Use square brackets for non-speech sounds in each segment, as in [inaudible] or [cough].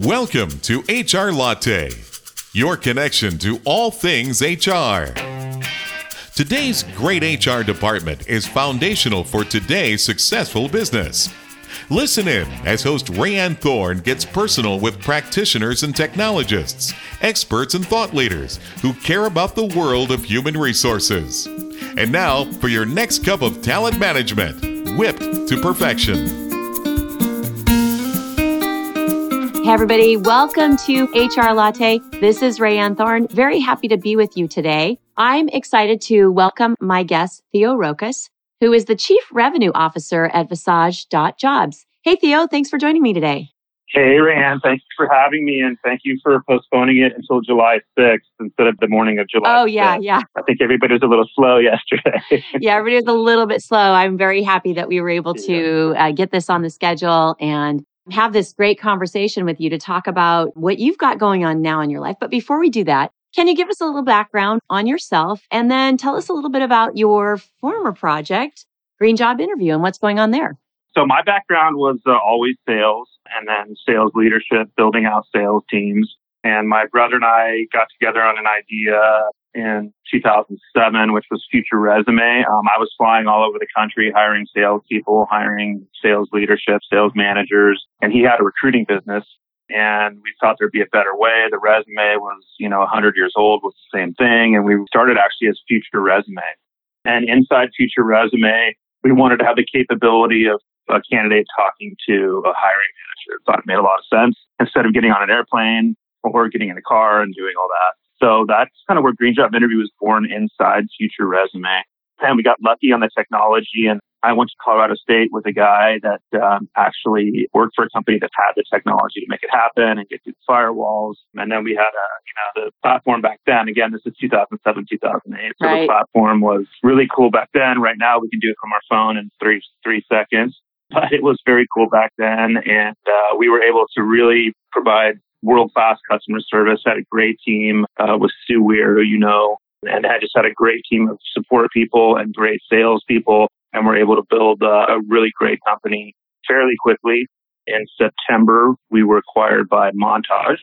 Welcome to HR Latte, your connection to all things HR. Today's great HR department is foundational for today's successful business. Listen in as host Rayanne Thorne gets personal with practitioners and technologists, experts and thought leaders who care about the world of human resources. And now for your next cup of talent management, whipped to perfection. Hey, everybody, welcome to HR Latte. This is Rayanne Thorne. Very happy to be with you today. I'm excited to welcome my guest, Theo Rokos, who is the Chief Revenue Officer at Visage.jobs. Hey, Theo, thanks for joining me today. Hey, Rayanne, thank you for having me and thank you for postponing it until July 6th instead of the morning of July. Oh, yeah, 5th. yeah. I think everybody was a little slow yesterday. [laughs] yeah, everybody was a little bit slow. I'm very happy that we were able to uh, get this on the schedule and have this great conversation with you to talk about what you've got going on now in your life. But before we do that, can you give us a little background on yourself and then tell us a little bit about your former project, Green Job Interview, and what's going on there? So, my background was uh, always sales and then sales leadership, building out sales teams. And my brother and I got together on an idea in 2007, which was Future Resume. Um, I was flying all over the country, hiring salespeople, hiring sales leadership, sales managers, and he had a recruiting business. And we thought there'd be a better way. The resume was, you know, 100 years old, was the same thing. And we started actually as Future Resume. And inside Future Resume, we wanted to have the capability of a candidate talking to a hiring manager. Thought it made a lot of sense. Instead of getting on an airplane or getting in a car and doing all that, so that's kind of where Green Job Interview was born inside Future Resume. And we got lucky on the technology. And I went to Colorado State with a guy that um, actually worked for a company that had the technology to make it happen and get through the firewalls. And then we had a, you know, the platform back then. Again, this is 2007, 2008. So Right. the platform was really cool back then. Right now, we can do it from our phone in three three seconds. [laughs] But it was very cool back then, and uh, we were able to really provide world class customer service. Had a great team uh, with Stu Weir, who you know, and I just had a great team of support people and great sales people, and we're able to build uh, a really great company fairly quickly. In September, we were acquired by Montage.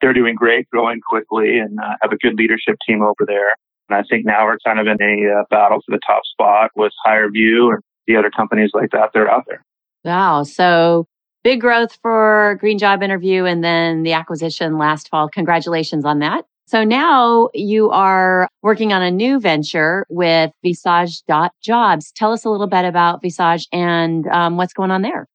They're doing great, growing quickly, and uh, have a good leadership team over there. And I think now we're kind of in a uh, battle for the top spot with HireVue and the other companies like that. They're out there. Wow. So big growth for Green Job Interview and then the acquisition last fall. Congratulations on that. So now you are working on a new venture with Visage.jobs. Tell us a little bit about Visage and um, what's going on there.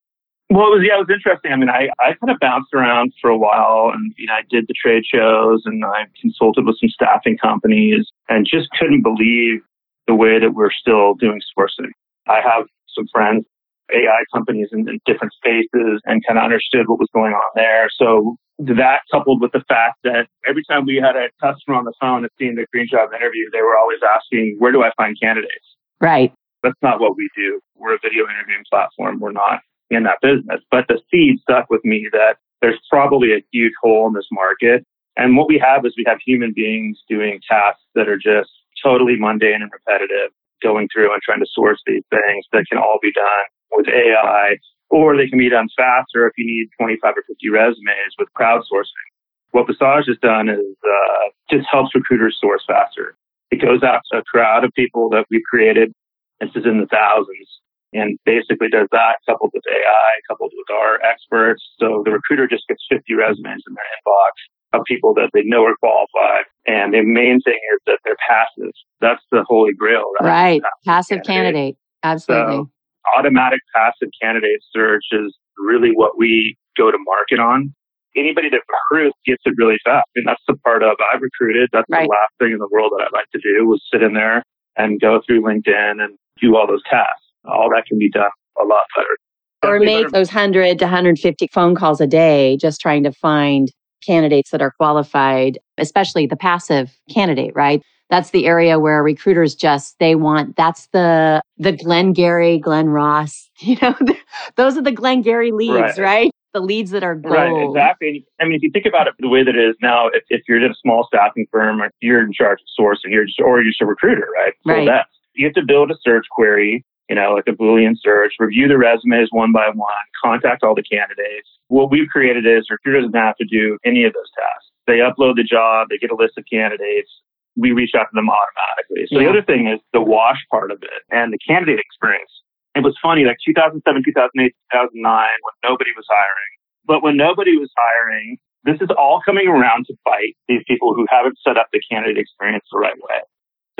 Well, it was yeah, it was interesting. I mean, I, I kind of bounced around for a while, and you know, I did the trade shows, and I consulted with some staffing companies, and just couldn't believe the way that we're still doing sourcing. I have some friends, AI companies in, in different spaces, and kind of understood what was going on there. So that coupled with the fact that every time we had a customer on the phone and seeing the green job interview, they were always asking, "Where do I find candidates?" Right. That's not what we do. We're a video interviewing platform. We're not in that business. But the seed stuck with me that there's probably a huge hole in this market. And what we have is we have human beings doing tasks that are just totally mundane and repetitive, going through and trying to source these things that can all be done with AI, or they can be done faster if you need 25 or 50 resumes with crowdsourcing. What Visage has done is uh, just helps recruiters source faster. It goes out to a crowd of people that we've created. This is in the thousands and basically does that coupled with AI, coupled with our experts. So the recruiter just gets 50 resumes in their inbox of people that they know are qualified. And the main thing is that they're passive. That's the holy grail, Right. right? Passive candidate. Absolutely. So automatic passive candidate search is really what we go to market on. Anybody that recruits gets it really fast. I mean, that's the part of I've recruited. That's Right. the last thing in the world that I'd like to do was sit in there and go through LinkedIn and do all those tasks. All that can be done a lot better. or make better. those 100 to 150 phone calls a day just trying to find candidates that are qualified, especially the passive candidate, right? That's the area where recruiters just they want that's the the Glenn Gary, Glen Ross, [laughs] you know, those are the Glengarry leads, Right. right? The leads that are gold. Right, exactly. I mean, if you think about it the way that it is now, if, if you're in a small staffing firm, or you're in charge of sourcing, you're just, or you're just a recruiter, right? Full Right. desk. You have to build a search query you know, like a Boolean search, review the resumes one by one, contact all the candidates. What we've created is recruiter doesn't have to do any of those tasks. They upload the job, they get a list of candidates, we reach out to them automatically. So yeah. the other thing is the wash part of it and the candidate experience. It was funny, like 2007, 2008, 2009, when nobody was hiring. But when nobody was hiring, this is all coming around to bite these people who haven't set up the candidate experience the right way.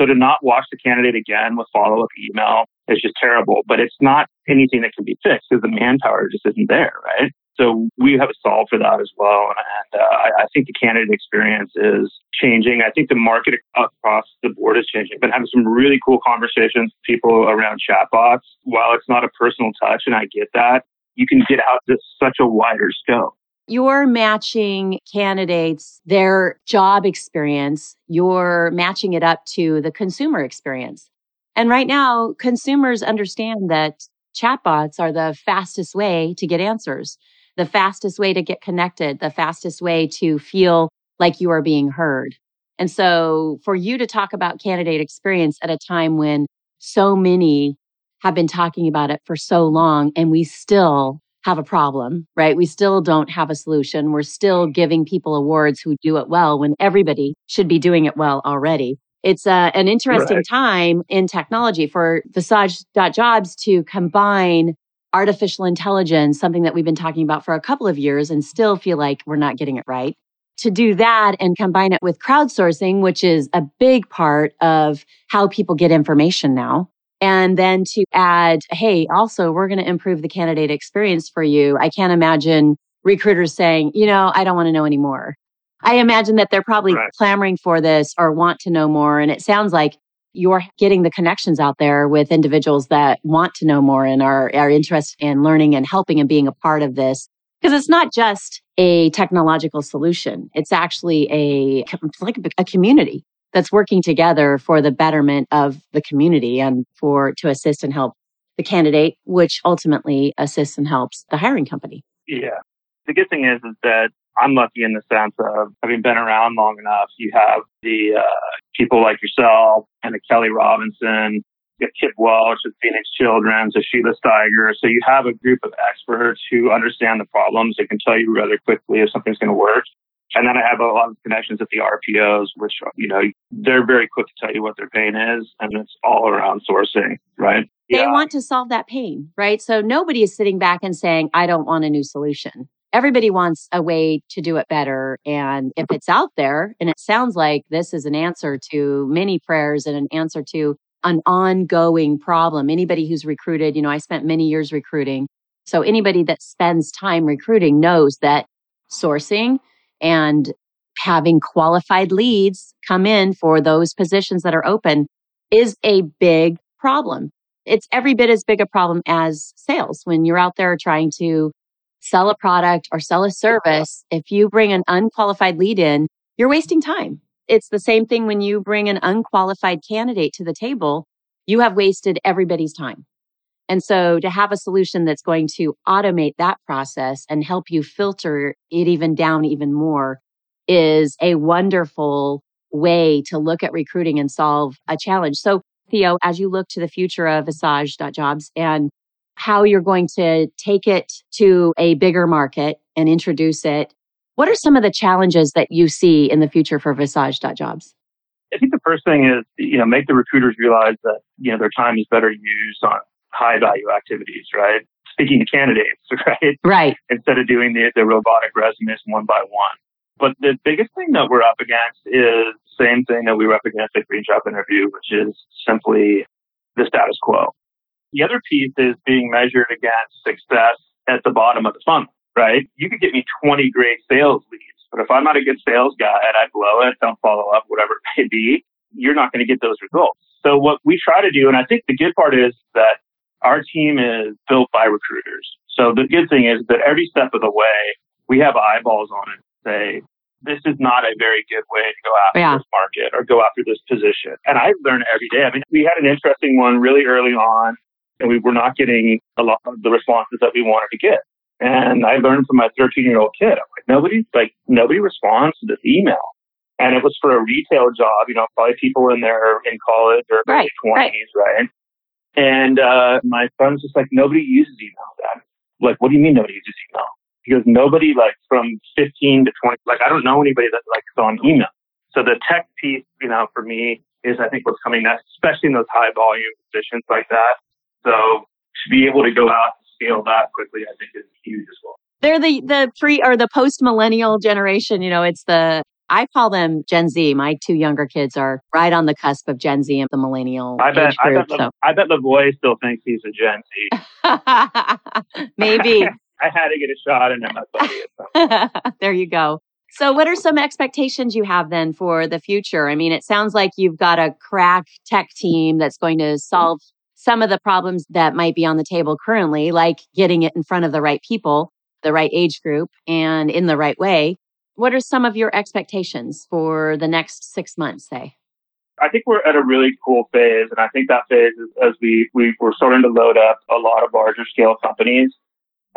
So to not watch the candidate again with follow up email is just terrible, but it's not anything that can be fixed because the manpower just isn't there, right? So we have a solve for that as well. And uh, I, think the candidate experience is changing. I think the market across the board is changing. Been having some really cool conversations with people around chatbots. While it's not a personal touch, and I get that, you can get out to such a wider scope. You're matching candidates, their job experience, you're matching it up to the consumer experience. And right now, consumers understand that chatbots are the fastest way to get answers the fastest way to get connected, the fastest way to feel like you are being heard. And so for you to talk about candidate experience at a time when so many have been talking about it for so long and we still have a problem, right? We still don't have a solution. We're still giving people awards who do it well when everybody should be doing it well already. It's uh, an interesting right. time in technology for Visage.jobs to combine artificial intelligence, something that we've been talking about for a couple of years and still feel like we're not getting it right. To do that and combine it with crowdsourcing, which is a big part of how people get information now. And then to add, hey, also, we're going to improve the candidate experience for you. I can't imagine recruiters saying, you know, I don't want to know anymore. I imagine that they're probably right. clamoring for this or want to know more. And it sounds like you're getting the connections out there with individuals that want to know more and are, are interested in learning and helping and being a part of this. Because it's not just a technological solution. It's actually a, like a community that's working together for the betterment of the community and for, to assist and help the candidate, which ultimately assists and helps the hiring company. Yeah. The good thing is, is that I'm lucky in the sense of having been around long enough. You have the uh, people like yourself and the Kelly Robinson, you Kip Welch at Phoenix Children, a Sheila Steiger. So you have a group of experts who understand the problems. They can tell you rather quickly if something's going to work. And then I have a lot of connections at the RPOs, which, you know, they're very quick to tell you what their pain is. And it's all around sourcing, right? They yeah. want to solve that pain, right? So nobody is sitting back and saying, I don't want a new solution everybody wants a way to do it better. And if it's out there, and it sounds like this is an answer to many prayers and an answer to an ongoing problem. Anybody who's recruited, you know, I spent many years recruiting. So anybody that spends time recruiting knows that sourcing and having qualified leads come in for those positions that are open is a big problem. It's every bit as big a problem as sales when you're out there trying to sell a product or sell a service, if you bring an unqualified lead in, you're wasting time. It's the same thing when you bring an unqualified candidate to the table, you have wasted everybody's time. And so to have a solution that's going to automate that process and help you filter it even down even more is a wonderful way to look at recruiting and solve a challenge. So Theo, as you look to the future of Visage.jobs and how you're going to take it to a bigger market and introduce it. What are some of the challenges that you see in the future for Visage.jobs? I think the first thing is, you know, make the recruiters realize that, you know, their time is better used on high value activities, right? Speaking to candidates, [laughs] right? Right. Instead of doing the, the robotic resumes one by one. But the biggest thing that we're up against is the same thing that we were up against at Green Job Interview, which is simply the status quo. The other piece is being measured against success at the bottom of the funnel, right? You could get me 20 great sales leads, but if I'm not a good sales guy and I blow it, don't follow up, whatever it may be, you're not going to get those results. So what we try to do, and I think the good part is that our team is built by recruiters. So the good thing is that every step of the way, we have eyeballs on it. Say, this is not a very good way to go after yeah. this market or go after this position. And I learn every day. I mean, we had an interesting one really early on and we were not getting a lot of the responses that we wanted to get. And I learned from my 13 year old kid, I'm like, nobody, like, nobody responds to this email. And it was for a retail job, you know, probably people in their, in college or right, 20s, right. right? And uh, my son's just like, nobody uses email. Dad. Like, what do you mean nobody uses email? He goes, nobody like from 15 to 20, like I don't know anybody that like likes on email. So the tech piece, you know, for me is I think what's coming next, especially in those high volume positions like that. So to be able to go out and scale that quickly, I think is huge as well. They're the the pre or the post millennial generation. You know, it's the I call them Gen Z. My two younger kids are right on the cusp of Gen Z and the millennial I bet, age group. I bet, so. I bet Lavoy still thinks he's a Gen Z. [laughs] Maybe. [laughs] I had to get a shot in him. [laughs] there you go. So, what are some expectations you have then for the future? I mean, it sounds like you've got a crack tech team that's going to solve some of the problems that might be on the table currently, like getting it in front of the right people, the right age group, and in the right way. What are some of your expectations for the next six months, say? I think we're at a really cool phase, and I think that phase is as we, we we're starting to load up a lot of larger scale companies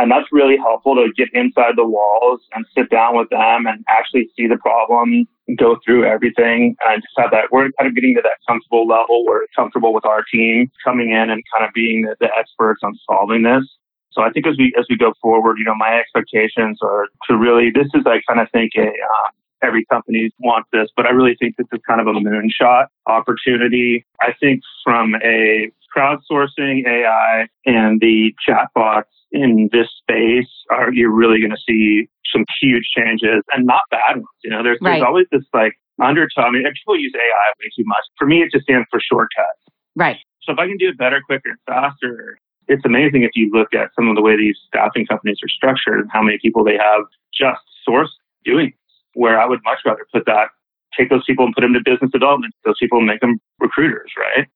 and that's really helpful to get inside the walls and sit down with them and actually see the problem, go through everything and just have that. We're kind of getting to that comfortable level where it's comfortable with our team coming in and kind of being the, the experts on solving this. So I think as we, as we go forward, you know, my expectations are to really, this is, I kind of think a, uh, every company wants this, but I really think this is kind of a moonshot opportunity. I think from a crowdsourcing AI and the chatbots in this space are you're really going to see some huge changes and not bad ones. You know, there's, right. there's always this like undertow. I mean, people use AI way too much. For me, it just stands for shortcuts. Right. So if I can do it better, quicker, and faster, it's amazing if you look at some of the way these staffing companies are structured and how many people they have just source doing where I would much rather put that, take those people and put them to business development, those people and make them recruiters, right?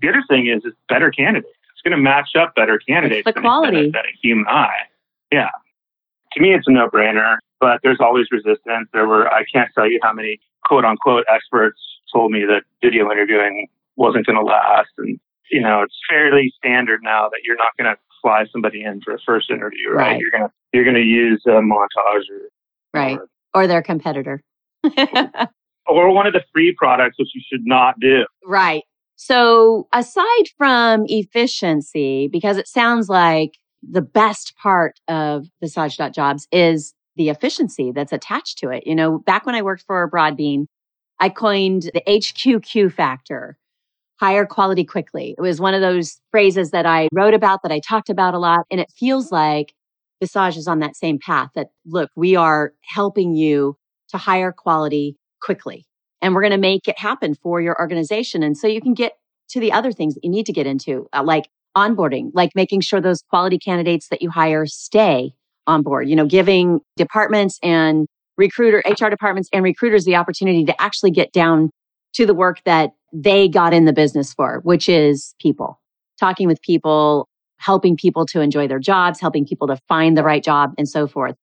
The other thing is, it's better candidates it's going to match up better candidates it's the quality. Than, a human eye. Yeah. To me, it's a no brainer, but there's always resistance. There were, I can't tell you how many quote unquote experts told me that video interviewing wasn't going to last. And, you know, it's fairly standard now that you're not going to fly somebody in for a first interview, right? right. You're going to, you're going to use a montage or, right. Or, or their competitor. [laughs] or one of the free products, which you should not do. Right. So aside from efficiency, because it sounds like the best part of Visage.jobs is the efficiency that's attached to it. You know, back when I worked for Broadbean, I coined the HQQ factor, hire quality quickly. It was one of those phrases that I wrote about, that I talked about a lot. And it feels like Visage is on that same path that look, we are helping you to hire quality quickly and we're going to make it happen for your organization. And so you can get to the other things that you need to get into, uh, like onboarding, like making sure those quality candidates that you hire stay on board, you know, giving departments and recruiter, HR departments and recruiters the opportunity to actually get down to the work that they got in the business for, which is people, talking with people, helping people to enjoy their jobs, helping people to find the right job and so forth.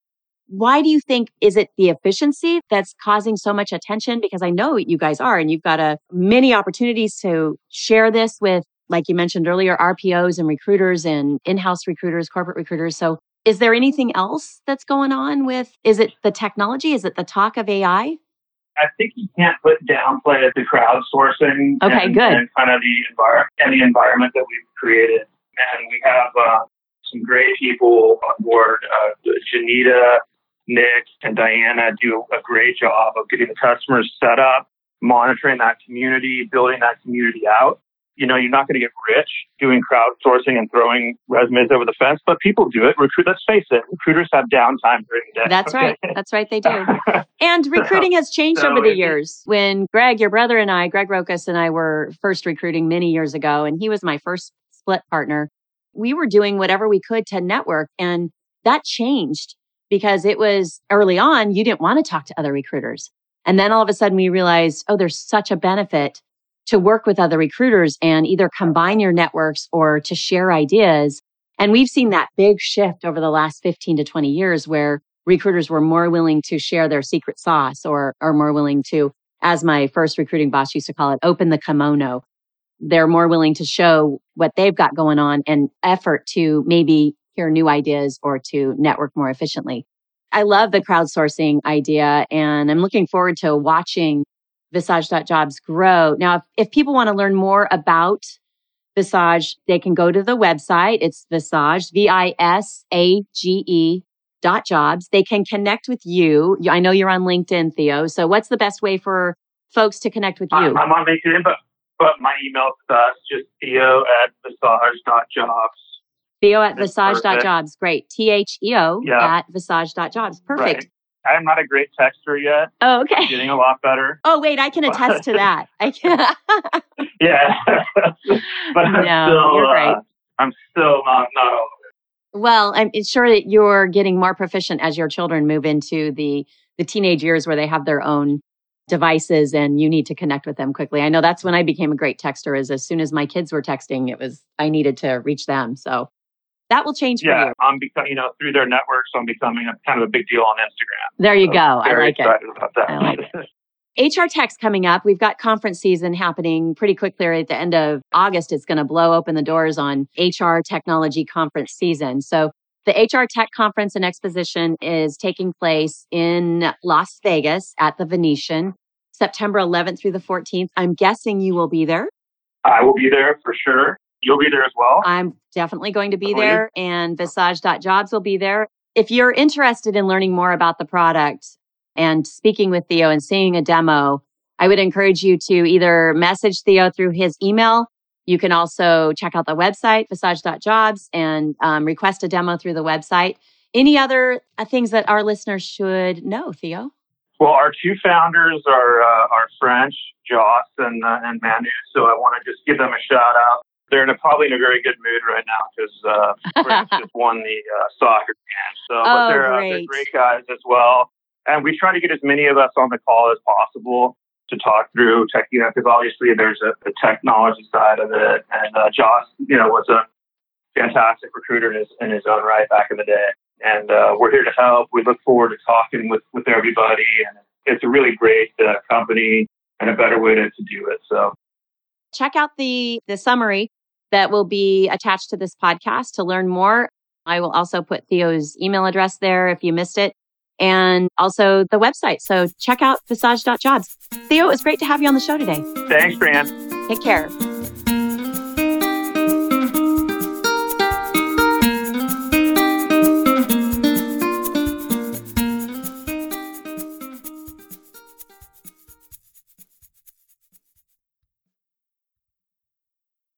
Why do you think is it the efficiency that's causing so much attention? Because I know you guys are, and you've got a many opportunities to share this with, like you mentioned earlier, RPOs and recruiters and in-house recruiters, corporate recruiters. So is there anything else that's going on with, is it the technology? Is it the talk of AI? I think you can't put downplay the crowdsourcing okay, and, good. and kind of the environment and the environment that we've created. And we have uh, some great people on board. Uh, Janita Nick and Diana do a great job of getting the customers set up, monitoring that community, building that community out. You know, you're not going to get rich doing crowdsourcing and throwing resumes over the fence, but people do it. Recruit, let's face it, recruiters have downtime during the day. That's right. That's right. They do. [laughs] and recruiting has changed so over the years. When Greg, your brother and I, Greg Rokos and I were first recruiting many years ago, and he was my first split partner, we were doing whatever we could to network and that changed because it was early on, you didn't want to talk to other recruiters. And then all of a sudden we realized, oh, there's such a benefit to work with other recruiters and either combine your networks or to share ideas. And we've seen that big shift over the last 15 to 20 years where recruiters were more willing to share their secret sauce or are more willing to, as my first recruiting boss used to call it, open the kimono. They're more willing to show what they've got going on and effort to maybe hear new ideas or to network more efficiently. I love the crowdsourcing idea and I'm looking forward to watching Visage.jobs grow. Now, if, if people want to learn more about Visage, they can go to the website. It's Visage, V I S A G E dot jobs. They can connect with you. I know you're on LinkedIn, Theo. So what's the best way for folks to connect with you? I'm, on LinkedIn, but, but my email is uh, just theo at visage dot jobs. Theo at visage dot jobs. Great. T H E O at visage dot jobs. Perfect. Right. I'm not a great texter yet. Oh, okay. I'm getting a lot better. [laughs] Oh, wait, I can attest to that. [laughs] I can. [laughs] yeah, but I'm no, still, you're right. Uh, I'm still not not all of it. Well, I'm sure that you're getting more proficient as your children move into the the teenage years where they have their own devices and you need to connect with them quickly. I know that's when I became a great texter. Is as soon as my kids were texting, it was I needed to reach them. So that will change for yeah, you. I'm becoming, you know, through their networks, I'm becoming a, kind of a big deal on Instagram. There you so go. I like it. About that. I like it. [laughs] HR Tech's coming up. We've got conference season happening pretty quickly at the end of August. It's going to blow open the doors on HR technology conference season. So the HR Tech Conference and Exposition is taking place in Las Vegas at the Venetian, September 11th through the 14th. I'm guessing you will be there. I will be there for sure. You'll be there as well. I'm definitely going to be there, and Visage.jobs will be there. If you're interested in learning more about the product and speaking with Theo and seeing a demo, I would encourage you to either message Theo through his email. You can also check out the website, visage.jobs, and um, request a demo through the website. Any other uh, things that our listeners should know, Theo? Well, our two founders are uh, are French, Joss and uh, and Manu. So I want to just give them a shout out they're in a, probably in a very good mood right now because uh, [laughs] just won the uh, soccer game. So, oh, but they're, great. Uh, they're great guys as well. And we try to get as many of us on the call as possible to talk through tech, you know, because obviously there's a, a, technology side of it. And uh, Josh, you know, was a fantastic recruiter in his, in his own right back in the day. And uh, we're here to help. We look forward to talking with, with everybody. And it's a really great uh, company and a better way to, to do it. So check out the the summary that will be attached to this podcast to learn more. I will also put Theo's email address there if you missed it and also the website. So check out visage.jobs. Theo, it was great to have you on the show today. Thanks, Fran. Take care.